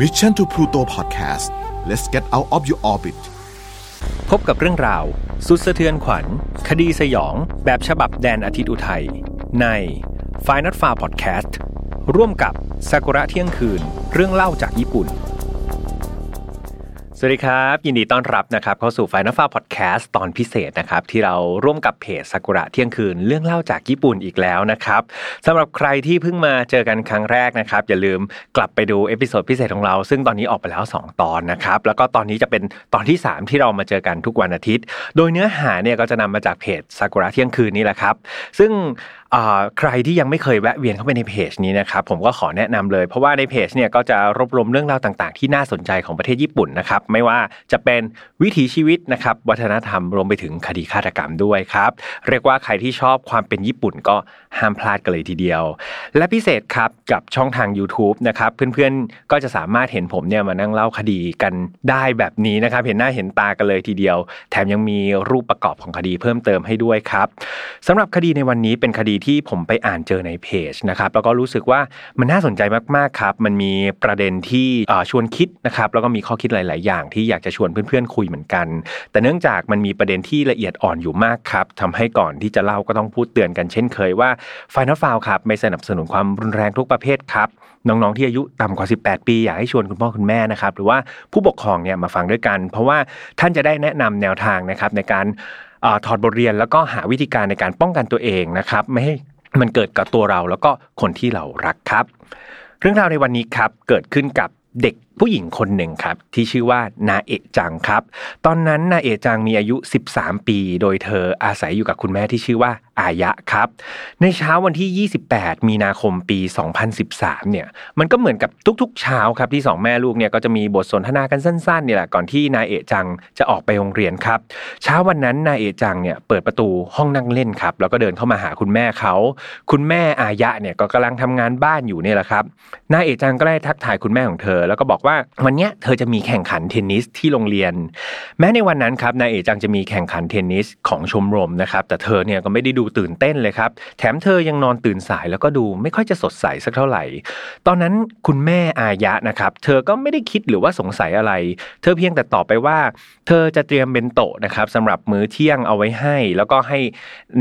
Mission to Pluto Podcast let's get out of your orbit พบกับเรื่องราว สุดสะเทือนขวัญ คดีสยอง แบบฉบับแดนอาทิตย์อุทัย ใน f i n a l f a r Podcast ร่วมกับซากุระเที่ยงคืน เรื่องเล่าจากญี่ปุ่น วัสดีครับ ยินดีต้อนรับนะครับเข้าสู่ Final f a r Podcast ตอนพิเศษนะครับที่เราร่วมกับเพจซากุระเที่ยงคืนเรื่องเล่าจากญี่ปุ่นอีกแล้วนะครับสำหรับใครที่เพิ่งมาเจอกันครั้งแรกนะครับอย่าลืมกลับไปดู episode พิเศษของเรา ซึ่งตอนนี้ออกไปแล้ว 2 ตอนนะครับแล้วก็ตอนนี้จะเป็นตอนที่ 3 ที่เรามาเจอกันทุกวันอาทิตย์ โดยเนื้อหาเนี่ยก็จะนำมาจากเพจซากุระเที่ยงคืนนี่แหละครับซึ่ง ใครที่ยังไม่เคยแวะเวียนเข้าไปในเพจนี้นะครับผมก็ขอแนะนำเลย เพราะว่าในเพจเนี่ยก็จะรวบรวมเรื่องราวต่างๆ ที่น่าสนใจของประเทศญี่ปุ่นนะครับไม่ว่าจะเป็นวิถีชีวิตนะครับวัฒนธรรมรวมไปถึงคดีฆาตกรรมด้วยครับเรียกว่าใครที่ชอบความเป็นญี่ปุ่นก็ห้ามพลาดกันเลยทีเดียว และพิเศษครับกับช่องทาง YouTube นะครับเพื่อนๆก็จะสามารถเห็นผมเนี่ยมานั่งเล่าคดีกันได้แบบนี้นะครับเห็นหน้าเห็นตากันเลยทีเดียว แถมยังมีรูปประกอบของคดีเพิ่มเติมให้ด้วยครับสำหรับคดีในวันนี้เป็นคดีที่ผมไปอ่านเจอในเพจนะครับแล้วก็รู้สึกว่ามันน่าสนใจมากๆครับ มันมีประเด็นที่ชวนคิดนะครับแล้วก็มีข้อคิดหลาย ๆ อย่างที่อยากจะชวนเพื่อนๆคุยเหมือนกัน แต่เนื่องจากมันมีประเด็นที่ละเอียดอ่อนอยู่มากครับทำให้ก่อนที่จะเล่าก็ต้องพูดเตือนกันเช่นเคยว่า Final f i l ครับไม่สนับสนุนความรุนแรงทุกประเภทครับน้อง ๆ ที่อายุต่ำกว่า 18 ปีอยากให้ชวนคุณพ่อคุณแม่นะครับหรือว่าผู้ปกครองเนี่ยมาฟังด้วยกัน เพราะว่าท่านจะได้แนะนำแนวทางนะครับในการ ถอดบทเรียนแล้วก็หาวิธีการในการป้องกันตัวเองนะครับ ไม่ให้มันเกิดกับตัวเราแล้วก็คนที่เรารักครับ เรื่องราวในวันนี้ครับเกิดขึ้นกับเด็กผู้หญิงคนหนึ่งครับที่ชื่อว่านาเอะจังครับ ตอนนั้นนาเอะจังมีอายุ 13 ปี โดยเธออาศัยอยู่กับคุณแม่ที่ชื่อว่าอายะครับ ในเช้าวันที่ 28 มีนาคมปี 2013 เนี่ย มันก็เหมือนกับทุกๆ เช้าครับที่ 2 แม่ลูกเนี่ยก็จะมีบทสนทนากันสั้นๆเนี่ยแหละก่อนที่นาเอะจังจะออกไปโรงเรียนครับ เช้าวันนั้นนาเอะจังเนี่ยเปิดประตูห้องนั่งเล่นครับ แล้วก็เดินเข้ามาหาคุณแม่เขา คุณแม่อายะเนี่ยก็กำลังทำงานบ้านอยู่เนี่ยแหละครับนาเอะจังก็ได้ทักทายคุณแม่ของเธอแล้วก็บอกว่าวันนี้เธอจะมีแข่งขันเทนนิสที่โรงเรียน แม้ในวันนั้นครับนายเอจังจะมีแข่งขันเทนนิสของชมรมนะครับแต่เธอเนี่ยก็ไม่ได้ดูตื่นเต้นเลยครับแถมเธอยังนอนตื่นสายแล้วก็ดูไม่ค่อยจะสดใสสักเท่าไหร่ ตอนนั้นคุณแม่อายะนะครับเธอก็ไม่ได้คิดหรือว่าสงสัยอะไร เธอเพียงแต่ตอบไปว่า เธอจะเตรียมเบนโตะนะครับสำหรับมื้อเที่ยงเอาไว้ให้ แล้วก็ให้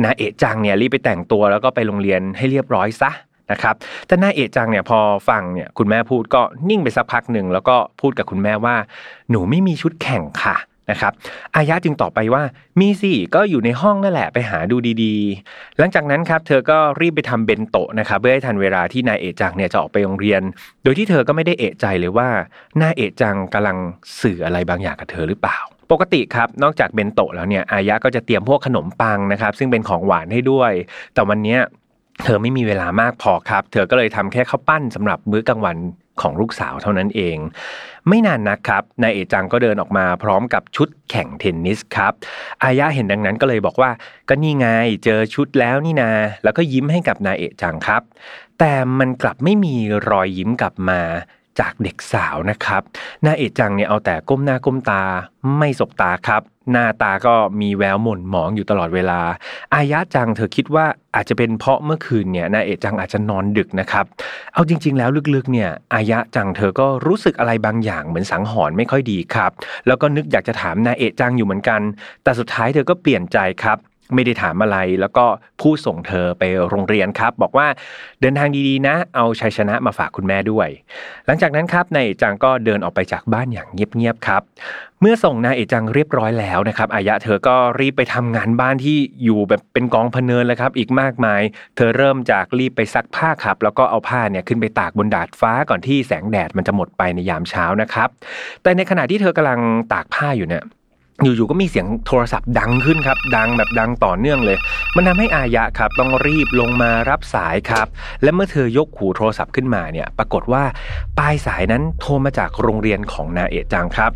นาเอะจังเนี่ยรีบไปแต่งตัวแล้วก็ไปโรงเรียนให้เรียบร้อยซะ นะครับแต่นายเอะจังเนี่ยพอฟังเนี่ยคุณแม่พูดก็นิ่งไปสักพักหนึ่งแล้วก็พูดกับคุณแม่ว่า หนูไม่มีชุดแข่งค่ะนะครับอายะจึงตอบไปว่ามีสิก็อยู่ในห้องนั่นแหละไปหาดูดีๆ หลังจากนั้นครับเธอก็รีบไปทำเบนโตะนะครับเพื่อให้ทันเวลาที่นายเอะจังเนี่ยจะออกไปโรงเรียน โดยที่เธอก็ไม่ได้เอะใจเลยว่านายเอะจังกำลังสื่ออะไรบางอย่างกับเธอหรือเปล่า ปกติครับนอกจากเบนโตะแล้วเนี่ยอายะก็จะเตรียมพวกขนมปังนะครับซึ่งเป็นของหวานให้ด้วย แต่วันนี้ เธอไม่มีเวลามากพอครับ เธอก็เลยทำแค่ข้าวปั้นสำหรับมื้อกลางวันของลูกสาวเท่านั้นเอง ไม่นานนักครับนายเอจังก็เดินออกมาพร้อมกับชุดแข่งเทนนิสครับอายะเห็นดังนั้นก็เลยบอกว่า ก็นี่ไงเจอชุดแล้วนี่นา แล้วก็ยิ้มให้กับนายเอจังครับ แต่มันกลับไม่มีรอยยิ้มกลับมา จากเด็กสาวนะครับนาเอจังเนี่ยเอาแต่ก้มหน้าก้มตาไม่สบตาครับ หน้าตาก็มีแววหม่นหมองอยู่ตลอดเวลา อายะจังเธอคิดว่าอาจจะเป็นเพราะเมื่อคืนเนี่ยนาเอจังอาจจะนอนดึกนะครับ เอาจริง ๆ แล้วลึกๆเนี่ยอายะจังเธอก็รู้สึกอะไรบางอย่างเหมือนสังหรณ์ไม่ค่อยดีครับ แล้วก็นึกอยากจะถามนาเอจังอยู่เหมือนกัน แต่สุดท้ายเธอก็เปลี่ยนใจครับ ไม่ได้ถามอะไร แล้วก็พูดส่งเธอไปโรงเรียนครับ บอกว่าเดินทางดีๆนะ เอาชัยชนะมาฝากคุณแม่ด้วย หลังจากนั้นครับนายเอจังก็เดินออกไปจากบ้านอย่างเงียบๆครับ เมื่อส่งนายเอจังเรียบร้อยแล้วนะครับอายะเธอก็รีบไปทำงานบ้านที่อยู่แบบเป็นกองพเนินเลยครับ อีกมากมาย เธอเริ่มจากรีบไปซักผ้าครับ แล้วก็เอาผ้าเนี่ยขึ้นไปตากบนดาดฟ้าก่อนที่แสงแดดมันจะหมดไปในยามเช้านะครับ แต่ในขณะที่เธอกำลังตากผ้าอยู่เนี่ย อยู่ๆก็มีเสียงโทรศัพท์ดังขึ้นครับ ดังแบบดังต่อเนื่องเลย มันทาให้อายะครับ ต้องรีบลงมารับสายครับ และเมื่อเธอยกหูโทรศัพท์ขึ้นมาเนี่ย ปรากฏว่าปลายสายนั้นโทรมาจากโรงเรียนของนาเอะจังครับ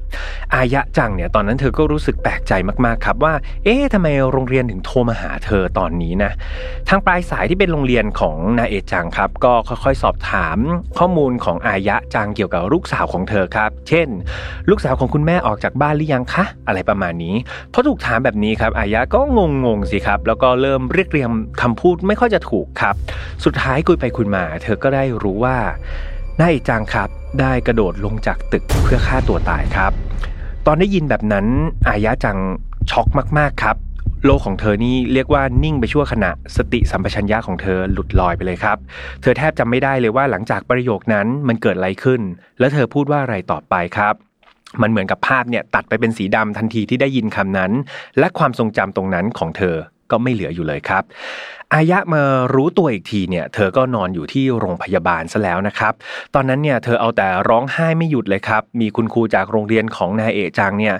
อายะจังเนี่ยตอนนั้นเธอก็รู้สึกแปลกใจมากๆครับว่า เอ๊ะทำไมโรงเรียนถึงโทรมาหาเธอตอนนี้นะทางปลายสายที่เป็นโรงเรียนของนาเอะจังครับ ก็ค่อยๆสอบถามข้อมูลของอายะจังเกี่ยวกับลูกสาวของเธอครับ เช่น ลูกสาวของคุณแม่ออกจากบ้านหรือยังคะอะไรประมาณนี้พอถูกถามแบบนี้ครับอายะก็งงงสิครับแล้วก็เริ่มเรียกเรียงคำพูดไม่ค่อยจะถูกครับ สุดท้ายคุยไปคุยมา เธอก็ได้รู้ว่านายจังครับได้กระโดดลงจากตึกเพื่อฆ่าตัวตายครับ ตอนได้ยินแบบนั้นอายะจังช็อกมากๆครับโลกของเธอนี่เรียกว่านิ่งไปชั่วขณะ สติสัมปชัญญะของเธอหลุดลอยไปเลยครับ เธอแทบจำไม่ได้เลยว่าหลังจากประโยคนั้นมันเกิดอะไรขึ้น และเธอพูดว่าอะไรต่อไปครับ มันเหมือนกับภาพเนี่ยตัดไปเป็นสีดำทันทีที่ได้ยินคำนั้น และความทรงจำตรงนั้นของเธอก็ไม่เหลืออยู่เลยครับ อายะมารู้ตัวอีกทีเนี่ย เธอก็นอนอยู่ที่โรงพยาบาลซะแล้วนะครับ ตอนนั้นเนี่ยเธอเอาแต่ร้องไห้ไม่หยุดเลยครับ มีคุณครูจากโรงเรียนของนายเอจังเนี่ย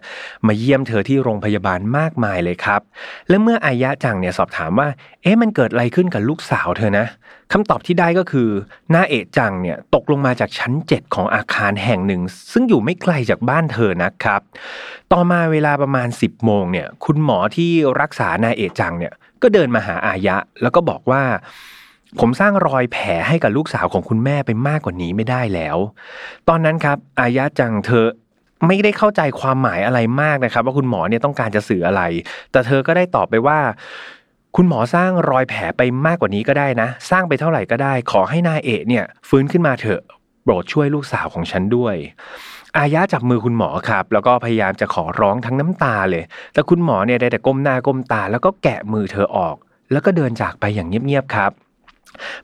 มาเยี่ยมเธอที่โรงพยาบาลมากมายเลยครับ และเมื่ออายะจังเนี่ยสอบถามว่า เอ๊ะมันเกิดอะไรขึ้นกับลูกสาวเธอนะคำตอบที่ได้ก็คือนาเอะจังเนี่ยตกลงมาจากชั้น 7 ของอาคารแห่งหนึ่ง ซึ่งอยู่ไม่ไกลจากบ้านเธอนะครับ ต่อมาเวลาประมาณ 10โมงเนี่ยคุณหมอที่รักษานาเอะจังเนี่ย ก็เดินมาหาอายะ แล้วก็บอกว่า ผมสร้างรอยแผลให้กับลูกสาวของคุณแม่ไปมากกว่านี้ไม่ได้แล้ว ตอนนั้นครับอายะจังเธอไม่ได้เข้าใจความหมายอะไรมากนะครับ ว่าคุณหมอเนี่ยต้องการจะสื่ออะไร แต่เธอก็ได้ตอบไปว่า คุณหมอสร้างรอยแผลไปมากกว่านี้ก็ได้นะ สร้างไปเท่าไหร่ก็ได้ ขอให้นายเอะเนี่ย ฟื้นขึ้นมาเถอะโปรดช่วยลูกสาวของฉันด้วย อายะจับมือคุณหมอครับ แล้วก็พยายามจะขอร้องทั้งน้ำตาเลย แต่คุณหมอเนี่ยได้แต่ก้มหน้าก้มตา แล้วก็แกะมือเธอออก แล้วก็เดินจากไปอย่างเงียบๆครับ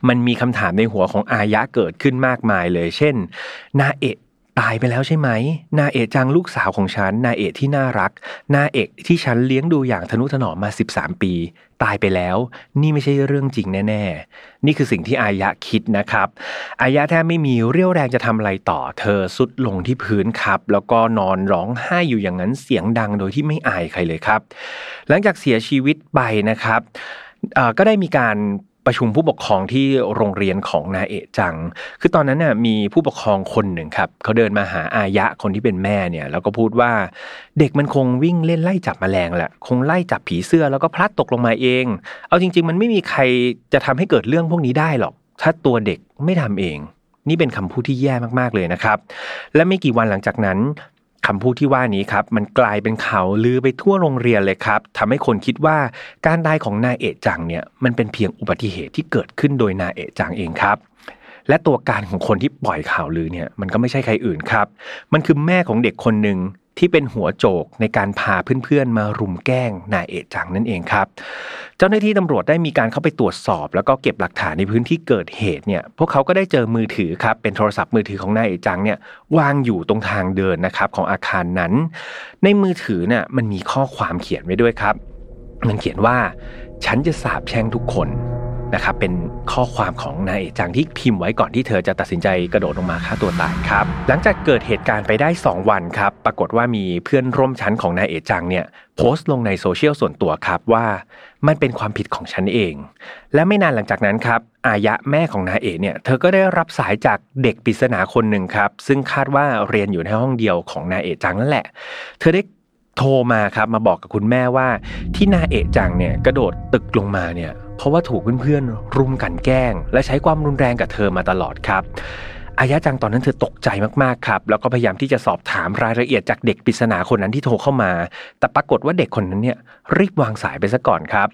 มันมีคำถามในหัวของอายะเกิดขึ้นมากมายเลย เช่น นาเอะ ตายไปแล้วใช่ไหม นาเอะจังลูกสาวของฉัน นาเอะที่น่ารัก นาเอะที่ฉันเลี้ยงดูอย่างทนุถนอมมา 13 ปี ตายไปแล้ว นี่ไม่ใช่เรื่องจริงแน่ๆ นี่คือสิ่งที่อายะคิดนะครับ อายะแทบไม่มีเรี่ยวแรงจะทำอะไรต่อ เธอสุดลงที่พื้นครับ แล้วก็นอนร้องไห้อยู่อย่างนั้นเสียงดังโดยที่ไม่อายใครเลยครับ หลังจากเสียชีวิตไปนะครับก็ได้มีการ ประชุมผู้ปกครองที่โรงเรียนของนาเอะจัง คือตอนนั้นน่ะมีผู้ปกครองคนหนึ่งครับเขาเดินมาหาอายะคนที่เป็นแม่เนี่ยแล้วก็พูดว่าเด็กมันคงวิ่งเล่นไล่จับแมลงแหละคงไล่จับผีเสื้อแล้วก็พลัดตกลงมาเอง เอาจริง ๆ มันไม่มีใครจะทำให้เกิดเรื่องพวกนี้ได้หรอก ถ้าตัวเด็กไม่ทำเองนี่เป็นคำพูดที่แย่มากๆเลยนะครับ และไม่กี่วันหลังจากนั้น คำพูดที่ว่านี้ครับมันกลายเป็นข่าวลือไปทั่วโรงเรียนเลยครับทำให้คนคิดว่าการตายของนายเอะจังเนี่ยมันเป็นเพียงอุบัติเหตุที่เกิดขึ้นโดยนายเอะจังเองครับ และตัวการของคนที่ปล่อยข่าวลือเนี่ยมันก็ไม่ใช่ใครอื่นครับ มันคือแม่ของเด็กคนหนึ่ง ที่เป็นหัวโจกในการพาเพื่อนๆ มารุมแกล้งนายเอจังนั่นเองครับ เจ้าหน้าที่ตำรวจได้มีการเข้าไปตรวจสอบ แล้วก็เก็บหลักฐานในพื้นที่เกิดเหตุเนี่ยพวกเขาก็ได้เจอมือถือครับเป็นโทรศัพท์มือถือของนายเอจังเนี่ยวางอยู่ตรงทางเดินนะครับของอาคารนั้น ในมือถือเนี่ยมันมีข้อความเขียนไว้ด้วยครับ มันเขียนว่า ฉันจะสาบแช่งทุกคน นะครับเป็นข้อความของนายเอจังที่พิมพ์ไว้ก่อนที่เธอจะตัดสินใจกระโดดลงมาฆ่าตัวตายครับหลังจากเกิดเหตุการณ์ไปได้ 2 วันครับปรากฏว่ามีเพื่อนร่วมชั้นของนายเอจังเนี่ยโพสต์ลงในโซเชียลส่วนตัวครับว่ามันเป็นความผิดของฉันเอง และไม่นานหลังจากนั้นครับ อายะแม่ของนายเอเนี่ยเธอก็ได้รับสายจากเด็กปริศนาคนหนึ่งครับ ซึ่งคาดว่าเรียนอยู่ในห้องเดียวของนายเอจังนั่นแหละ เธอได้ โทรมาครับมาบอกกับคุณแม่ว่าที่นาเอะจังเนี่ยกระโดดตึกลงมาเนี่ยเพราะว่าถูกเพื่อนๆรุมกันแกล้ง และใช้ความรุนแรงกับเธอมาตลอดครับอายะจังตอนนั้นเธอตกใจมากๆครับ แล้วก็พยายามที่จะสอบถามรายละเอียดจากเด็กปริศนาคนนั้นที่โทรเข้ามา แต่ปรากฏว่าเด็กคนนั้นเนี่ยรีบวางสายไปซะก่อนครับ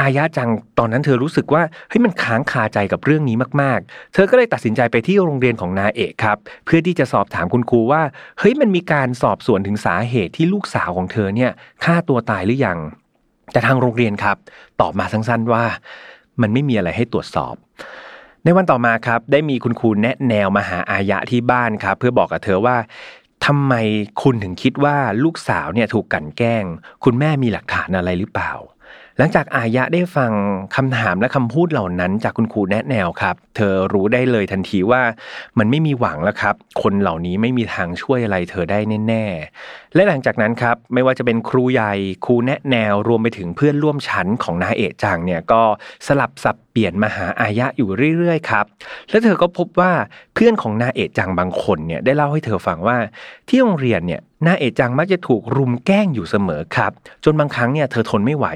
อายะจังตอนนั้นเธอรู้สึกว่าเฮ้ยมันค้างคาใจกับเรื่องนี้มากๆ เธอก็เลยตัดสินใจไปที่โรงเรียนของนาเอกครับ เพื่อที่จะสอบถามคุณครูว่าเฮ้ยมันมีการสอบสวนถึงสาเหตุที่ลูกสาวของเธอเนี่ยฆ่าตัวตายหรือยัง แต่ทางโรงเรียนครับ ตอบมาสั้นๆว่า มันไม่มีอะไรให้ตรวจสอบในวันต่อมาครับได้มีคุณครูแนะแนวมาหาอายะที่บ้านครับ เพื่อบอกกับเธอว่าทำไมคุณถึงคิดว่าลูกสาวเนี่ยถูกกันแกล้ง คุณแม่มีหลักฐานอะไรหรือเปล่า หลังจากอายะได้ฟังคำถามและคำพูดเหล่านั้นจากคุณครูแนะแนวครับ เธอรู้ได้เลยทันทีว่ามันไม่มีหวังแล้วครับ คนเหล่านี้ไม่มีทางช่วยอะไรเธอได้แน่ และหลังจากนั้นครับไม่ว่าจะเป็นครูใหญ่ครูแนะแนวรวมไปถึงเพื่อนร่วมชั้นของนาเอะจังเนี่ยก็สลับสับเปลี่ยนมาหาอายะอยู่เรื่อยๆครับและเธอก็พบว่าเพื่อนของนาเอะจังบางคนเนี่ยได้เล่าให้เธอฟังว่าที่โรงเรียนเนี่ยนาเอะจังมักจะถูกรุมแกล้งอยู่เสมอครับ จนบางครั้งเนี่ยเธอทนไม่ไหว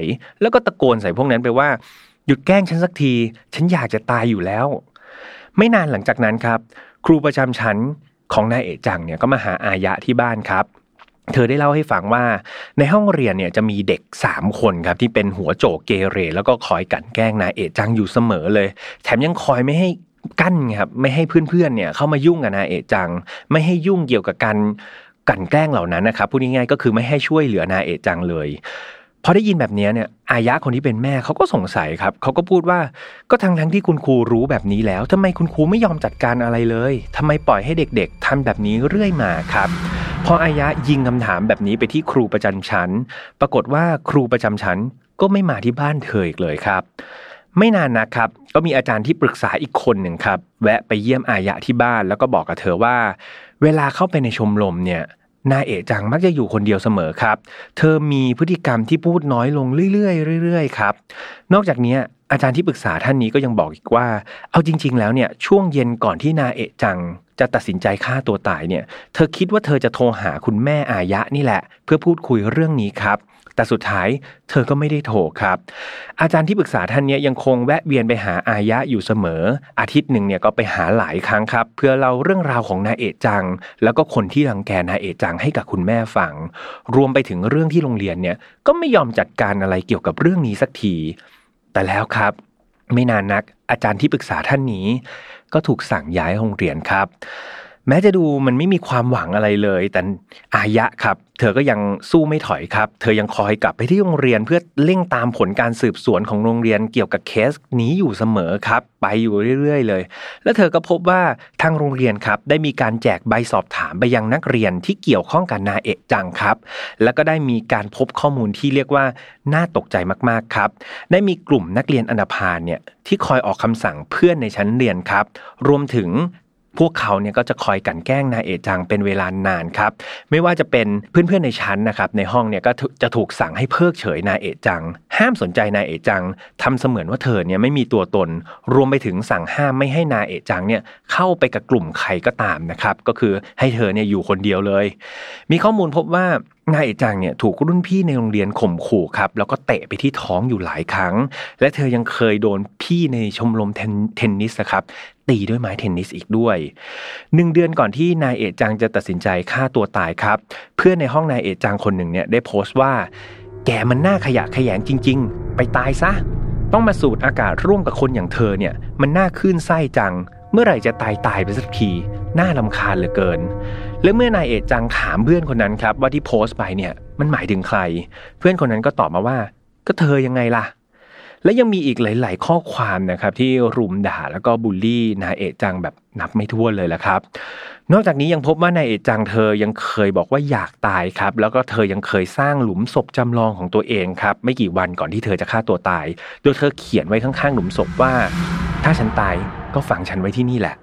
แล้วก็ตะโกนใส่พวกนั้นไปว่าหยุดแกล้งฉันสักที ฉันอยากจะตายอยู่แล้ว ไม่นานหลังจากนั้นครับ ครูประจำชั้นของนายเอะจังเนี่ยก็มาหาอายะที่บ้านครับ เธอได้เล่าให้ฟังว่าในห้องเรียนเนี่ยจะมีเด็ก 3 คนครับที่เป็นหัวโจกเกเร แล้วก็คอยกันแกล้งนายเอกจังอยู่เสมอเลย แถมยังคอยไม่ให้กั้นครับไม่ให้เพื่อนๆเนี่ยเข้ามายุ่งกับนาเอกจัง ไม่ให้ยุ่งเกี่ยวกับการกันแกล้งเหล่านั้นนะครับพูดง่ายๆก็คือไม่ให้ช่วยเหลือนาเอกจังเลย พอได้ยินแบบนี้เนี่ยอายะคนที่เป็นแม่เขาก็สงสัยครับเขาก็พูดว่าก็ทั้งทั้งที่คุณครูรู้แบบนี้แล้วทำไมคุณครูไม่ยอมจัดการอะไรเลยทำไมปล่อยให้เด็ก ๆทำแบบนี้เรื่อยมาครับพออายะยิงคำถามแบบนี้ไปที่ครูประจำชั้น ปรากฏว่าครูประจำชั้นก็ไม่มาที่บ้านเธออีกเลยครับ ไม่นานนะครับ ก็มีอาจารย์ที่ปรึกษาอีกคนหนึ่งครับ แวะไปเยี่ยมอายะที่บ้านแล้วก็บอกกับเธอว่า เวลาเข้าไปในชมรมเนี่ย นาเอะจังมักจะอยู่คนเดียวเสมอครับ เธอมีพฤติกรรมที่พูดน้อยลงเรื่อยๆเรื่อยๆครับ นอกจากนี้อาจารย์ที่ปรึกษาท่านนี้ก็ยังบอกอีกว่า เอาจริง ๆ แล้วเนี่ยช่วงเย็นก่อนที่นาเอะจังจะตัดสินใจฆ่าตัวตายเนี่ย เธอคิดว่าเธอจะโทรหาคุณแม่อายะนี่แหละ เพื่อพูดคุยเรื่องนี้ครับ แต่สุดท้ายเธอก็ไม่ได้โทรครับ อาจารย์ที่ปรึกษาท่านนี้ยังคงแวะเวียนไปหาอายะอยู่เสมอ อาทิตย์หนึ่งเนี่ยก็ไปหาหลายครั้งครับ เพื่อเล่าเรื่องราวของนาเอจัง แล้วก็คนที่รังแกนาเอจังให้กับคุณแม่ฟัง รวมไปถึงเรื่องที่โรงเรียนเนี่ยก็ไม่ยอมจัดการอะไรเกี่ยวกับเรื่องนี้สักที แต่แล้วครับ ไม่นานนักอาจารย์ที่ปรึกษาท่านนี้ ก็ถูกสั่งย้ายโรงเรียนครับ แม้จะดูมันไม่มีความหวังอะไรเลย แต่อายะครับ เธอก็ยังสู้ไม่ถอยครับ เธอยังคอยกลับไปที่โรงเรียนเพื่อเร่งตามผลการสืบสวนของโรงเรียนเกี่ยวกับเคสนี้อยู่เสมอครับ ไปอยู่เรื่อยๆ เลย แล้วเธอก็พบว่าทางโรงเรียนครับ ได้มีการแจกใบสอบถามไปยังนักเรียนที่เกี่ยวข้องกับนาเอะจังครับ แล้วก็ได้มีการพบข้อมูลที่เรียกว่าน่าตกใจมากๆครับ ได้มีกลุ่มนักเรียนอนาพาเนี่ยที่คอยออกคำสั่งเพื่อนในชั้นเรียนครับ รวมถึง พวกเขาเนี่ยก็จะคอยกันแกล้งนายเอจังเป็นเวลานานครับ ไม่ว่าจะเป็นเพื่อนๆในชั้นนะครับ ในห้องเนี่ยก็จะถูกสั่งให้เพิกเฉยนายเอจัง ห้ามสนใจนายเอจังทำเสมือนว่าเธอเนี่ยไม่มีตัวตน รวมไปถึงสั่งห้ามไม่ให้นายเอจังเนี่ยเข้าไปกับกลุ่มใครก็ตามนะครับ ก็คือให้เธอเนี่ยอยู่คนเดียวเลย มีข้อมูลพบว่า นายเอจังเนี่ยถูกรุ่นพี่ในโรงเรียนข่มขู่ครับแล้วก็เตะไปที่ท้องอยู่หลายครั้ง และเธอยังเคยโดนพี่ในชมรมเทนนิสนะครับตีด้วยไม้เทนนิสอีกด้วยหนึ่งเดือนก่อนที่นายเอจังจะตัดสินใจฆ่าตัวตายครับ เพื่อนในห้องนายเอจังคนหนึ่งเนี่ยได้โพสต์ว่า แกมันน่าขยะขยงจริง ๆ ไปตายซะ ต้องมาสูดอากาศร่วมกับคนอย่างเธอเนี่ยมันน่าขึ้นไส้จัง เมื่อไหร่จะตายตายไปสักทีน่าลำคาญเหลือเกิน และเมื่อนายเอจังถามเพื่อนคนนั้นครับว่าที่โพสต์ไปเนี่ยมันหมายถึงใคร เพื่อนคนนั้นก็ตอบมาว่า ก็เธอยังไงล่ะ และยังมีอีกหลาย ๆ ข้อความนะครับที่รุมด่าแล้วก็บูลลี่นายเอจังแบบนับไม่ถ้วนเลยละครับ นอกจากนี้ยังพบว่านายเอจังเธอยังเคยบอกว่าอยากตายครับ แล้วก็เธอยังเคยสร้างหลุมศพจำลองของตัวเองครับ ไม่กี่วันก่อนที่เธอจะฆ่าตัวตาย โดยเธอเขียนไว้ข้างๆหลุมศพว่า ถ้าฉันตายก็ฝังฉันไว้ที่นี่แหละ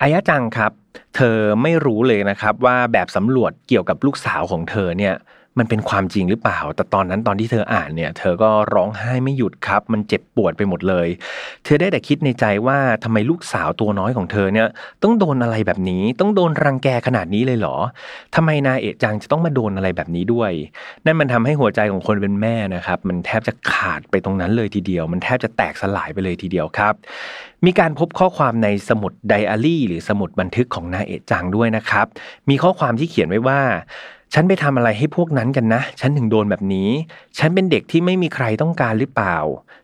อายะจังครับ เธอไม่รู้เลยนะครับว่าแบบสำรวจเกี่ยวกับลูกสาวของเธอเนี่ย มันเป็นความจริงหรือเปล่า แต่ตอนนั้นตอนที่เธออ่านเนี่ย เธอก็ร้องไห้ไม่หยุดครับ มันเจ็บปวดไปหมดเลย เธอได้แต่คิดในใจว่าทำไมลูกสาวตัวน้อยของเธอเนี่ย ต้องโดนอะไรแบบนี้ ต้องโดนรังแกขนาดนี้เลยเหรอทำไมนาเอะจังจะต้องมาโดนอะไรแบบนี้ด้วย นั่นมันทำให้หัวใจของคนเป็นแม่นะครับ มันแทบจะขาดไปตรงนั้นเลยทีเดียว มันแทบจะแตกสลายไปเลยทีเดียวครับ มีการพบข้อความในสมุดไดอารี่ หรือสมุดบันทึกของนาเอะจังด้วยนะครับ มีข้อความที่เขียนไว้ว่า ฉันไปทำอะไรให้พวกนั้นกันนะ ฉันถึงโดนแบบนี้ ฉันเป็นเด็กที่ไม่มีใครต้องการหรือเปล่า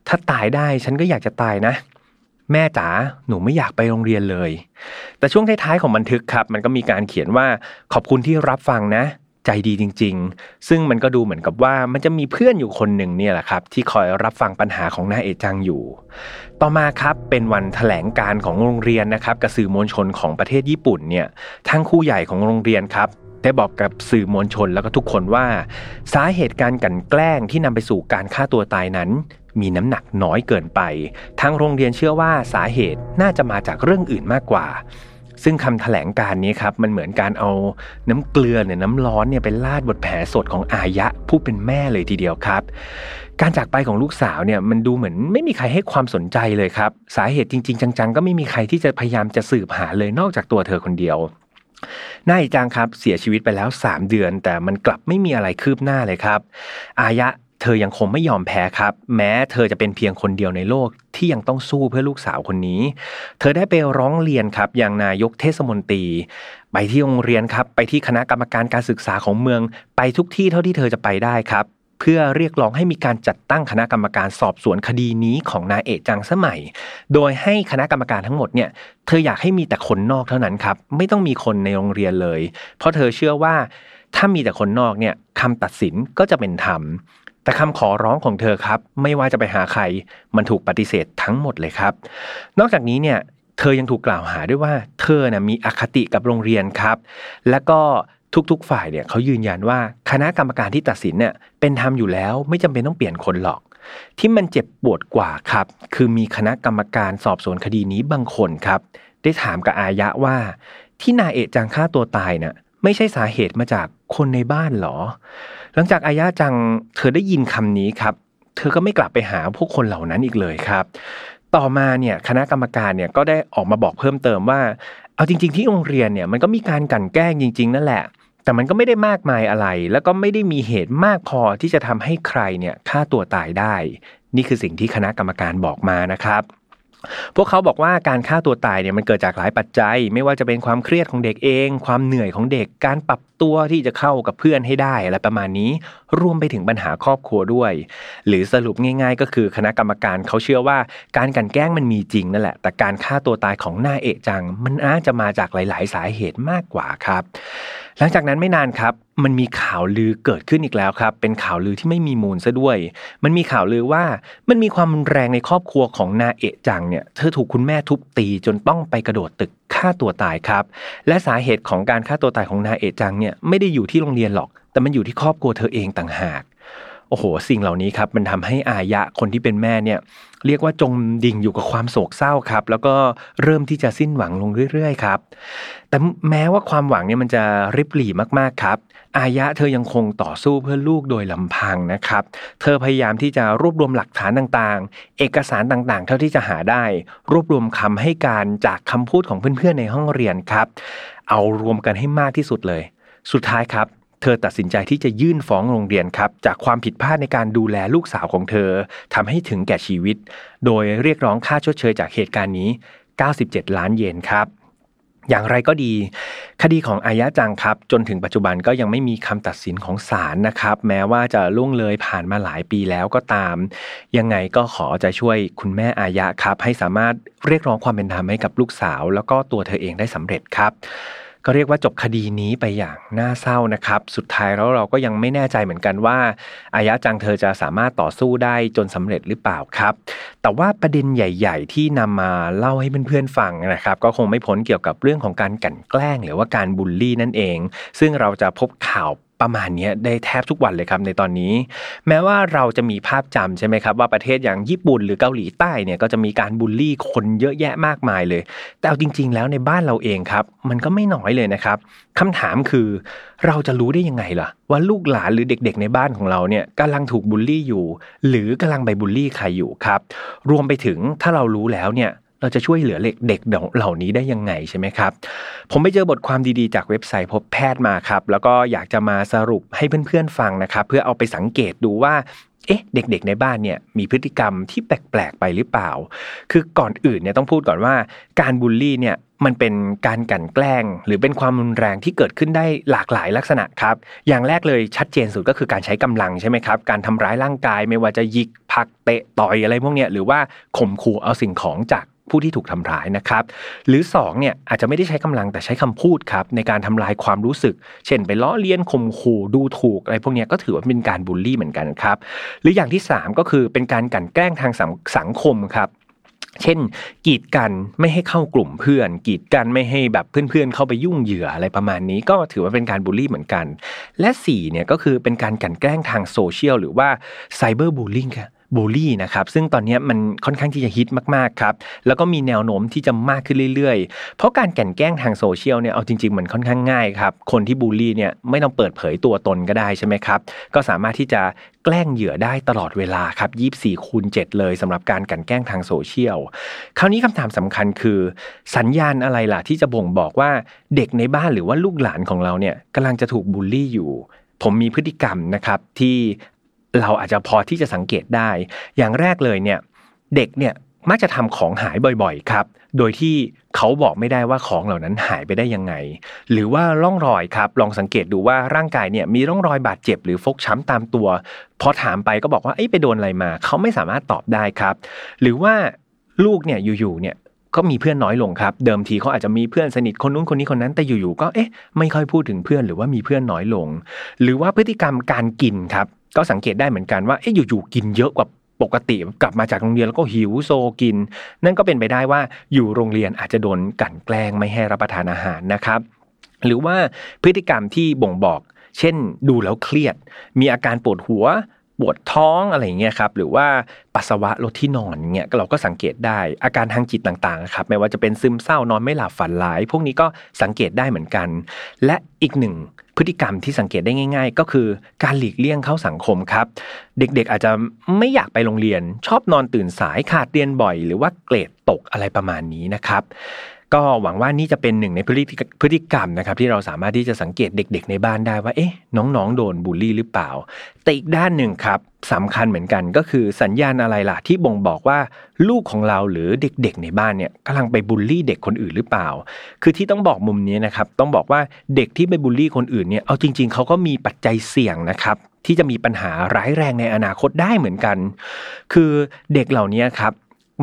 ถ้าตายได้ฉันก็อยากจะตายนะ แม่จ๋าหนูไม่อยากไปโรงเรียนเลย แต่ช่วงท้ายๆของบันทึกครับ มันก็มีการเขียนว่าขอบคุณที่รับฟังนะ ใจดีจริง ๆ ซึ่งมันก็ดูเหมือนกับว่ามันจะมีเพื่อนอยู่คนหนึ่งเนี่ยแหละครับ ที่คอยรับฟังปัญหาของนาเอจังอยู่ ต่อมาครับเป็นวันแถลงการของโรงเรียนนะครับกับสื่อมวลชนของประเทศญี่ปุ่นเนี่ยทั้งครูใหญ่ของโรงเรียนครับ ได้บอกกับสื่อมวลชนแล้วก็ทุกคนว่า สาเหตุการกันแกล้งที่นำไปสู่การฆ่าตัวตายนั้น มีน้ำหนักน้อยเกินไป ทางโรงเรียนเชื่อว่าสาเหตุน่าจะมาจากเรื่องอื่นมากกว่า ซึ่งคำถแถลงการนี้ครับมันเหมือนการเอาน้ำเกลือเนี่ยน้ำร้อนเนี่ยไปลาดบนแผลสดของอายะผู้เป็นแม่เลยทีเดียวครับการจากไปของลูกสาวเนี่ยมันดูเหมือนไม่มีใครให้ความสนใจเลยครับ สาเหตุจริง ๆ จัง ๆ ก็ไม่มีใครที่จะพยายามจะสืบหาเลยนอกจากตัวเธอคนเดียว นายจังครับ เสียชีวิตไปแล้ว 3 เดือน แต่มันกลับไม่มีอะไรคืบหน้าเลยครับ อายะเธอยังคงไม่ยอมแพ้ครับ แม้เธอจะเป็นเพียงคนเดียวในโลกที่ยังต้องสู้เพื่อลูกสาวคนนี้ เธอได้ไปร้องเรียนครับอย่างนายกเทศมนตรี ไปที่โรงเรียนครับ ไปที่คณะกรรมการการศึกษาของเมือง ไปทุกที่เท่าที่เธอจะไปได้ครับ พื่อเรียกร้องให้มีการจัดตั้งคณะกรรมการสอบสวนคดีนี้ของนายเอกจังสมัย โดยให้คณะกรรมการทั้งหมดเนี่ยเธออยากให้มีแต่คนนอกเท่านั้นครับไม่ต้องมีคนในโรงเรียนเลย เพราะเธอเชื่อว่าถ้ามีแต่คนนอกเนี่ยคำตัดสินก็จะเป็นธรรมแต่คำขอร้องของเธอครับ ไม่ว่าจะไปหาใคร มันถูกปฏิเสธทั้งหมดเลยครับ นอกจากนี้เนี่ยเธอยังถูกกล่าวหาด้วยว่า เธอน่ะมีอคติกับโรงเรียนครับ แล้วก็ ทุกๆ ฝ่ายเนี่ยเขายืนยันว่าคณะกรรมการที่ตัดสินเนี่ยเป็นธรรมอยู่แล้วไม่จำเป็นต้องเปลี่ยนคนหรอก ที่มันเจ็บปวดกว่าครับ คือมีคณะกรรมการสอบสวนคดีนี้บางคนครับ ได้ถามกับอายะว่า ที่นายเอะจังฆ่าตัวตายเน่ะไม่ใช่สาเหตุมาจากคนในบ้านหรอ หลังจากอายะจังเธอได้ยินคำนี้ครับ เธอก็ไม่กลับไปหาพวกคนเหล่านั้นอีกเลยครับ ต่อมาเนี่ยคณะกรรมการเนี่ยก็ได้ออกมาบอกเพิ่มเติมว่า เอาจริง ๆ ที่โรงเรียนเนี่ยมันก็มีการกันแกล้งจริง ๆ นั่นแหละ แต่มันก็ไม่ได้มากมายอะไร แล้วก็ไม่ได้มีเหตุมากพอที่จะทำให้ใครเนี่ยฆ่าตัวตายได้ นี่คือสิ่งที่คณะกรรมการบอกมานะครับพวกเขาบอกว่าการฆ่าตัวตายเนี่ยมันเกิดจากหลายปัจจัย ไม่ว่าจะเป็นความเครียดของเด็กเอง ความเหนื่อยของเด็กการปรับตัวที่จะเข้ากับเพื่อนให้ได้อะไรประมาณนี้ รวมไปถึงปัญหาครอบครัวด้วย หรือสรุปง่าย ๆ ก็คือคณะกรรมการเขาเชื่อว่าการกันแกล้งมันมีจริงนั่นแหละ แต่การฆ่าตัวตายของหน้าเอกจัง มันน่าจะมาจากหลาย ๆ สาเหตุมากกว่าครับ หลังจากนั้นไม่นานครับมันมีข่าวลือเกิดขึ้นอีกแล้วครับ เป็นข่าวลือที่ไม่มีมูลซะด้วย มันมีข่าวลือว่ามันมีความรุนแรงในครอบครัวของนาเอะจังเนี่ย เธอถูกคุณแม่ทุบตีจนต้องไปกระโดดตึก ฆ่าตัวตายครับ และสาเหตุของการฆ่าตัวตายของนาเอะจังเนี่ยไม่ได้อยู่ที่โรงเรียนหรอก แต่มันอยู่ที่ครอบครัวเธอเองต่างหาก โอ้โห สิ่งเหล่านี้ครับมันทำให้อายะคนที่เป็นแม่เนี่ย เรียกว่าจมดิ่งอยู่กับความโศกเศร้าครับ แล้วก็เริ่มที่จะสิ้นหวังลงเรื่อยๆครับ แต่แม้ว่าความหวังเนี่ยมันจะริบหรี่มากๆครับ อายะเธอยังคงต่อสู้เพื่อลูกโดยลำพังนะครับ เธอพยายามที่จะรวบรวมหลักฐานต่างๆ เอกสารต่างๆ เท่าที่จะหาได้ รวบรวมคำให้การจากคำพูดของเพื่อนๆในห้องเรียนครับ เอารวมกันให้มากที่สุดเลย สุดท้ายครับ เธอตัดสินใจที่จะยื่นฟ้องโรงเรียนครับ จากความผิดพลาดในการดูแลลูกสาวของเธอทำให้ถึงแก่ชีวิต โดยเรียกร้องค่าชดเชยจากเหตุการณ์นี้ 97 ล้านเยนครับอย่างไรก็ดี คดีของอายะจังครับ จนถึงปัจจุบันก็ยังไม่มีคำตัดสินของศาลนะครับ แม้ว่าจะล่วงเลยผ่านมาหลายปีแล้วก็ตาม ยังไงก็ขอจะช่วยคุณแม่อายะครับ ให้สามารถเรียกร้องความเป็นธรรมให้กับลูกสาว แล้วก็ตัวเธอเองได้สำเร็จครับ ก็เรียกว่าจบคดีนี้ไปอย่างน่าเศร้านะครับ สุดท้ายแล้วเราก็ยังไม่แน่ใจเหมือนกันว่าอายะจังเธอจะสามารถต่อสู้ได้จนสำเร็จหรือเปล่าครับ แต่ว่าประเด็นใหญ่ ๆ ที่นำมาเล่าให้เพื่อนๆฟังนะครับ ก็คงไม่พ้นเกี่ยวกับเรื่องของการกลั่นแกล้ง หรือว่าการบูลลี่นั่นเอง ซึ่งเราจะพบข่าว ประมาณนี้ได้แทบทุกวันเลยครับในตอนนี้ แม้ว่าเราจะมีภาพจำใช่ไหมครับว่าประเทศอย่างญี่ปุ่นหรือเกาหลีใต้เนี่ยก็จะมีการบูลลี่คนเยอะแยะมากมายเลย แต่เอาจริง ๆ แล้วในบ้านเราเองครับ มันก็ไม่น้อยเลยนะครับคำถามคือ เราจะรู้ได้ยังไงล่ะ ว่าลูกหลานหรือเด็ก ๆ ในบ้านของเราเนี่ยกำลังถูกบูลลี่อยู่ หรือกำลังไปบูลลี่ใครอยู่ครับ รวมไปถึงถ้าเรารู้แล้วเนี่ย เราจะช่วยเหลือเด็กเหล่านี้ได้ยังไงใช่ไหมครับ ผมไปเจอบทความดีๆจากเว็บไซต์พบแพทย์มาครับ แล้วก็อยากจะมาสรุปให้เพื่อนๆฟังนะครับ เพื่อเอาไปสังเกตดูว่าเอ๊ะเด็กๆในบ้านเนี่ยมีพฤติกรรมที่แปลกๆไปหรือเปล่า คือก่อนอื่นเนี่ยต้องพูดก่อนว่าการบูลลี่เนี่ยมันเป็นการกลั่นแกล้ง หรือเป็นความรุนแรงที่เกิดขึ้นได้หลากหลายลักษณะครับ อย่างแรกเลยชัดเจนสุดก็คือการใช้กำลังใช่ไหมครับ การทำร้ายร่างกายไม่ว่าจะยิกพักเตะต่อยอะไรพวกเนี้ยหรือว่าข่มขู่เอาสิ่งของจาก ผู้ที่ถูกทำร้ายนะครับ หรือ2เนี่ยอาจจะไม่ได้ใช้กำลังแต่ใช้คำพูดครับในการทำลายความรู้สึก เช่น ไปล้อเลียนข่มขู่ดูถูกอะไรพวกเนี้ยก็ถือว่าเป็นการบูลลี่เหมือนกันครับ หรืออย่างที่ 3 ก็คือเป็นการกลั่นแกล้งทางสังคมครับเช่น กีดกันไม่ให้เข้ากลุ่มเพื่อน กีดกันไม่ให้แบบเพื่อนๆ เข้าไปยุ่งเหยื่ออะไรประมาณนี้ ก็ถือว่าเป็นการบูลลี่เหมือนกัน และ4เนี่ยก็คือเป็นการกลั่นแกล้งทางโซเชียลหรือว่าไซเบอร์บูลลิงค่ะ บูลลี่นะครับซึ่งตอนนี้มันค่อนข้างที่จะฮิตมากๆครับแล้วก็มีแนวโน้มที่จะมากขึ้นเรื่อยๆ เพราะการแก่นแกล้งทางโซเชียลเนี่ยเอาจริงๆมันค่อนข้างง่ายครับคนที่บูลลี่เนี่ยไม่ต้องเปิดเผยตัวตนก็ได้ใช่ไหมครับก็สามารถที่จะแกล้งเหยื่อได้ตลอดเวลาครับ24คูณ7เลยสำหรับการกันแกล้งทางโซเชียล คราวนี้คำถามสำคัญคือ สัญญาณอะไรล่ะที่จะบ่งบอกว่าเด็กในบ้านหรือว่าลูกหลานของเราเนี่ยกำลังจะถูกบูลลี่อยู่ ผมมีพฤติกรรมนะครับที่ เราอาจจะพอที่จะสังเกตได้ อย่างแรกเลยเนี่ยเด็กเนี่ยมักจะทำของหายบ่อยๆ ครับ โดยที่เขาบอกไม่ได้ว่าของเหล่านั้นหายไปได้ยังไง หรือว่าร่องรอยครับ ลองสังเกตดูว่าร่างกายเนี่ยมีร่องรอยบาดเจ็บหรือฟกช้ำตามตัว พอถามไปก็บอกว่าไอ้ไปโดนอะไรมา เขาไม่สามารถตอบได้ครับ หรือว่าลูกเนี่ยอยู่ๆเนี่ยก็มีเพื่อนน้อยลงครับ เดิมทีเขาอาจจะมีเพื่อนสนิทคนนู้นคนนี้คนนั้นแต่อยู่ๆก็เอ๊ะไม่ค่อยพูดถึงเพื่อนหรือว่ามีเพื่อนน้อยลง หรือว่าพฤติกรรมการกินครับ ก็สังเกตได้เหมือนกันว่าเอ๊ะอยู่ๆกินเยอะกว่าปกติกลับมาจากโรงเรียนแล้วก็หิวโซกิน นั่นก็เป็นไปได้ว่าอยู่โรงเรียนอาจจะโดนกั่นแกล้งไม่ให้รับประทานอาหารนะครับ หรือว่าพฤติกรรมที่บ่งบอก เช่น ดูแล้วเครียด มีอาการปวดหัว ปวดท้องอะไรเงี้ยครับหรือว่าปัสสาวะลดที่นอนเงี้ยเราก็สังเกตได้อาการทางจิตต่างๆครับไม่ว่าจะเป็นซึมเศร้านอนไม่หลับฝันหลาย พวกนี้ก็สังเกตได้เหมือนกัน และอีกหนึ่งพฤติกรรมที่สังเกตได้ง่าย ๆ ก็คือการหลีกเลี่ยงเข้าสังคมครับ เด็กๆอาจจะไม่อยากไปโรงเรียน ชอบนอนตื่นสายขาดเรียนบ่อย หรือว่าเกรดตกอะไรประมาณนี้นะครับ ก็หวังว่านี่จะเป็นหนึ่งในพฤติกรรมนะครับที่เราสามารถที่จะสังเกตเด็ก ๆ ในบ้านได้ว่าเอ๊ะน้องๆ โดนบูลลี่หรือเปล่า แต่อีกด้านหนึ่งครับสำคัญเหมือนกันก็คือสัญญาณอะไรล่ะที่บ่งบอกว่าลูกของเราหรือเด็กๆ ในบ้านเนี่ยกำลังไปบูลลี่เด็กคนอื่นหรือเปล่า คือที่ต้องบอกมุมนี้นะครับต้องบอกว่าเด็กที่ไปบูลลี่คนอื่นเนี่ยเอาจริง ๆเขาก็มีปัจจัยเสี่ยงนะครับที่จะมีปัญหาร้ายแรงในอนาคตได้เหมือนกัน คือเด็กเหล่านี้ครับ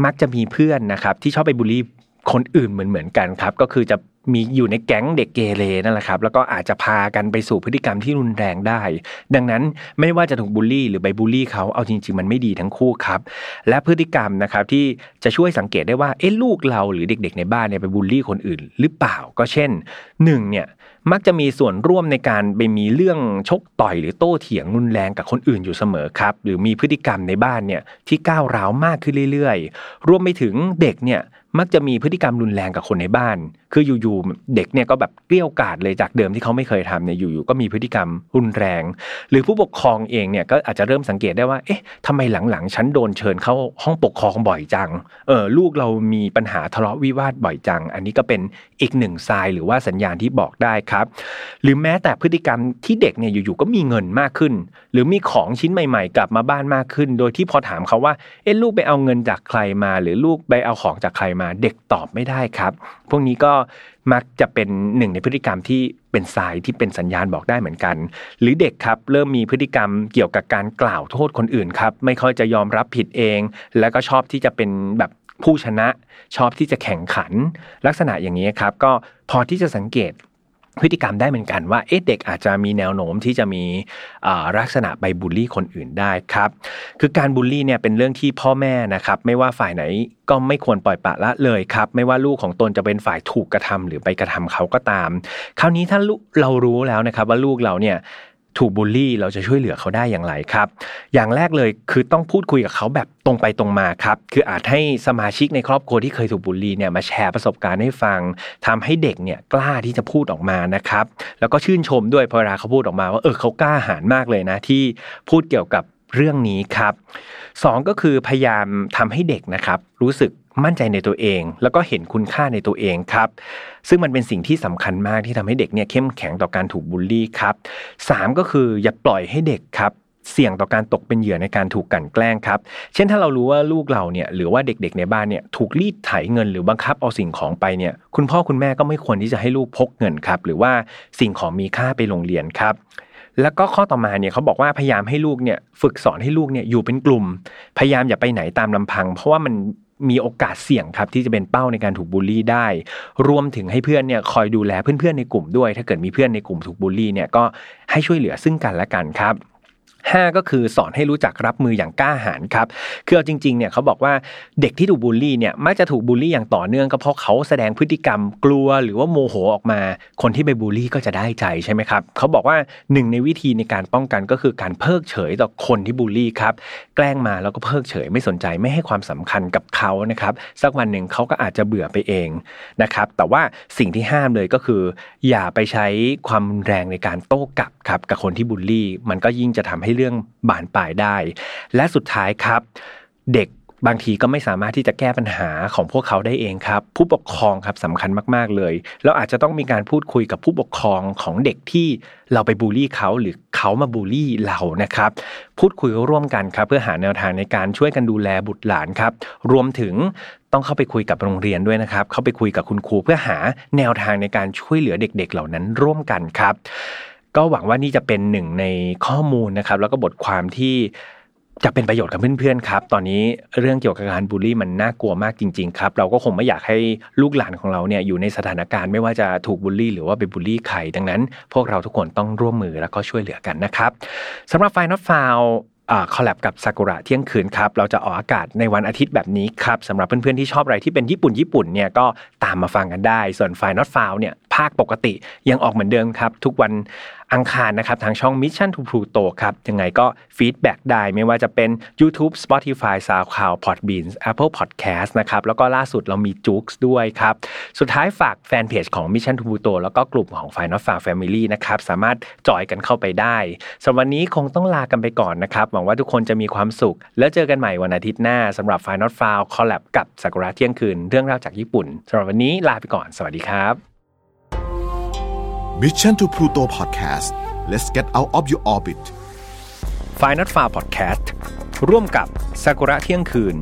มักจะมีเพื่อนนะครับที่ชอบไปบูลลี่ คนอื่นเหมือนเหมือนกันครับ ก็คือจะมีอยู่ในแก๊งเด็กเกเรนั่นแหละครับ แล้วก็อาจจะพากันไปสู่พฤติกรรมที่รุนแรงได้ ดังนั้นไม่ว่าจะถูกบูลลี่หรือไปบูลลี่เขาเอาจริง ๆ มันไม่ดีทั้งคู่ครับ และพฤติกรรมนะครับที่จะช่วยสังเกตได้ว่าเอ๊ะลูกเราหรือเด็ก ๆ ในบ้านเนี่ยไปบูลลี่คนอื่น หรือเปล่าก็เช่น1เนี่ยมักจะมีส่วนร่วมในการไปมีเรื่องชกต่อยหรือโต้เถียงรุนแรงกับคนอื่นอยู่เสมอครับ หรือมีพฤติกรรมในบ้านเนี่ยที่ก้าวร้าวมากขึ้นเรื่อยๆ รวมไปถึงเด็กเนี่ย มักจะมีพฤติกรรมรุนแรงกับคนในบ้าน คืออยู่ๆเด็กเนี่ยก็แบบเกลี้ยกล่อดเลยจากเดิมที่เขาไม่เคยทำเนี่ยอยู่ๆก็มีพฤติกรรมรุนแรง หรือผู้ปกครองเองเนี่ยก็อาจจะเริ่มสังเกตได้ว่า เอ๊ะทำไมหลังๆฉันโดนเชิญเข้าห้องปกครองบ่อยจัง เออลูกเรามีปัญหาทะเลาะวิวาทบ่อยจัง อันนี้ก็เป็นอีกหนึ่งทรายหรือว่าสัญญาณที่บอกได้ครับ หรือแม้แต่พฤติกรรมที่เด็กเนี่ยอยู่ๆก็มีเงินมากขึ้น หรือมีของชิ้นใหม่ ๆ กลับมาบ้านมากขึ้น โดยที่พอถามเขาว่า เอ๊ะลูกไปเอาเงินจากใครมา หรือลูกไปเอาของจากใครมาเด็กตอบไม่ได้ครับ พวกนี้ก็มักจะเป็นหนึ่งในพฤติกรรมที่เป็นสายที่เป็นสัญญาณบอกได้เหมือนกัน หรือเด็กครับเริ่มมีพฤติกรรมเกี่ยวกับการกล่าวโทษคนอื่นครับไม่ค่อยจะยอมรับผิดเอง แล้วก็ชอบที่จะเป็นแบบผู้ชนะ ชอบที่จะแข่งขัน ลักษณะอย่างนี้ครับก็พอที่จะสังเกต พฤติกรรมได้เหมือนกันว่าเอ๊ะเด็กอาจจะมีแนวโน้มที่จะมีลักษณะไปบูลลี่คนอื่นได้ครับ คือการบูลลี่เนี่ยเป็นเรื่องที่พ่อแม่นะครับ ไม่ว่าฝ่ายไหนก็ไม่ควรปล่อยปละละเลยครับ ไม่ว่าลูกของตนจะเป็นฝ่ายถูกกระทำหรือไปกระทำเขาก็ตาม คราวนี้ถ้าเรารู้แล้วนะครับว่าลูกเราเนี่ย ถูกบูลลี่เราจะช่วยเหลือเขาได้อย่างไรครับ อย่างแรกเลยคือต้องพูดคุยกับเขาแบบตรงไปตรงมาครับ คืออาจให้สมาชิกในครอบครัวที่เคยถูกบูลลี่เนี่ยมาแชร์ประสบการณ์ให้ฟังทำให้เด็กเนี่ยกล้าที่จะพูดออกมานะครับ แล้วก็ชื่นชมด้วยพอเวลาเขาพูดออกมาว่าเออเขากล้าหาญมากเลยนะที่พูดเกี่ยวกับเรื่องนี้ครับ สองก็คือพยายามทำให้เด็กนะครับ รู้สึกมั่นใจในตัวเอง แล้วก็เห็นคุณค่าในตัวเองครับ ซึ่งมันเป็นสิ่งที่สำคัญมากที่ทำให้เด็กเนี่ยเข้มแข็งต่อการถูกบูลลี่ครับสามก็คืออย่าปล่อยให้เด็กครับเสี่ยงต่อการตกเป็นเหยื่อในการถูกกันแกล้งครับ เช่นถ้าเรารู้ว่าลูกเราเนี่ยหรือว่าเด็กๆในบ้านเนี่ยถูกรีดไถเงินหรือบังคับเอาสิ่งของไปเนี่ยคุณพ่อคุณแม่ก็ไม่ควรที่จะให้ลูกพกเงินครับหรือว่าสิ่งของมีค่าไปโรงเรียนครับ แล้วก็ข้อต่อมาเนี่ยเขาบอกว่าพยายามให้ลูกเนี่ยฝึกสอนให้ลูกเนี่ยอยู่เป็นกลุ่ม พยายามอย่าไปไหนตามลำพัง เพราะว่ามันมีโอกาสเสี่ยงครับที่จะเป็นเป้าในการถูกบูลลี่ได้ รวมถึงให้เพื่อนเนี่ยคอยดูแลเพื่อนๆในกลุ่มด้วย ถ้าเกิดมีเพื่อนในกลุ่มถูกบูลลี่เนี่ยก็ให้ช่วยเหลือซึ่งกันและกันครับ 5 ก็คือสอนให้รู้จักรับมืออย่างกล้าหาญครับคือเอาจริงๆเนี่ยเขาบอกว่าเด็กที่ถูกบูลลี่เนี่ยมักจะถูกบูลลี่อย่างต่อเนื่องก็เพราะเขาแสดงพฤติกรรมกลัวหรือว่าโมโหออกมา คนที่ไปบูลลี่ก็จะได้ใจใช่ไหมครับเขาบอกว่าหนึ่งในวิธีในการป้องกันก็คือการเพิกเฉยต่อคนที่บูลลี่ครับแกล้งมาแล้วก็เพิกเฉยไม่สนใจไม่ให้ความสำคัญกับเขานะครับสักวันหนึ่งเขาก็อาจจะเบื่อไปเองนะครับแต่ว่าสิ่งที่ห้ามเลยก็คือ อย่าไปใช้ความแรงในการโต้กลับครับกับคนที่บูลลี่ มันก็ยิ่งจะทำให้เรื่องบานปลายได้ และสุดท้ายครับ เด็กบางทีก็ไม่สามารถที่จะแก้ปัญหาของพวกเขาได้เองครับ ผู้ปกครองครับสำคัญมาก ๆ เลย เราอาจจะต้องมีการพูดคุยกับผู้ปกครองของเด็กที่เราไปบูลลี่เขาหรือเขามาบูลลี่เรานะครับ พูดคุยร่วมกันครับ เพื่อหาแนวทางในการช่วยกันดูแลบุตรหลานครับ รวมถึงต้องเข้าไปคุยกับโรงเรียนด้วยนะครับ เข้าไปคุยกับคุณครูเพื่อหาแนวทางในการช่วยเหลือเด็ก ๆ เหล่านั้นร่วมกันครับ ก็หวังว่านี่จะเป็นหนึ่งในข้อมูลนะครับ แล้วก็บทความที่จะเป็นประโยชน์กับเพื่อนๆครับ ตอนนี้เรื่องเกี่ยวกับการบูลลี่มันน่ากลัวมากจริง ๆ ครับ เราก็คงไม่อยากให้ลูกหลานของเราเนี่ยอยู่ในสถานการณ์ไม่ว่าจะถูกบูลลี่ หรือว่าไปบูลลี่ใครดังนั้น พวกเราทุกคนต้องร่วมมือแล้วก็ช่วยเหลือกันนะครับสำหรับ File Not Found collab กับซากุระเที่ยงคืนครับ เราจะออกอากาศในวันอาทิตย์แบบนี้ครับสำหรับเพื่อนๆที่ชอบอะไรที่เป็นญี่ปุ่นญี่ปุ่นเนี่ยก็ตามมาฟังกันได้ ส่วน File Not Found เนี่ยภาคปกติ ยังออกเหมือนเดิมครับ ทุกวันอังคารนะครับ ทางช่อง Mission to Pluto ครับ ยังไงก็ feedback ได้ไม่ว่าจะเป็น YouTube Spotify SoundCloud Podbean Apple Podcast นะครับ แล้วก็ล่าสุดเรามี JOOX ด้วยครับ สุดท้ายฝากแฟนเพจของ Mission to Pluto แล้วก็กลุ่มของ File Not Found Family นะครับ สามารถจอยกันเข้าไปได้สำหรับวันนี้คงต้องลากันไปก่อนนะครับ หวังว่าทุกคนจะมีความสุข แล้วเจอกันใหม่วันอาทิตย์หน้าสำหรับ Final f a r Collab กับสักุระเที่ยงคืนเรื่องราวจากญี่ปุ่นสำหรับวันนี้ลาไปก่อนสวัสดีครับ Mission to Pluto Podcast let's get out of your orbit f i n a l f a r Podcast ร่วมกับ s a k u r a เที่ยงคืน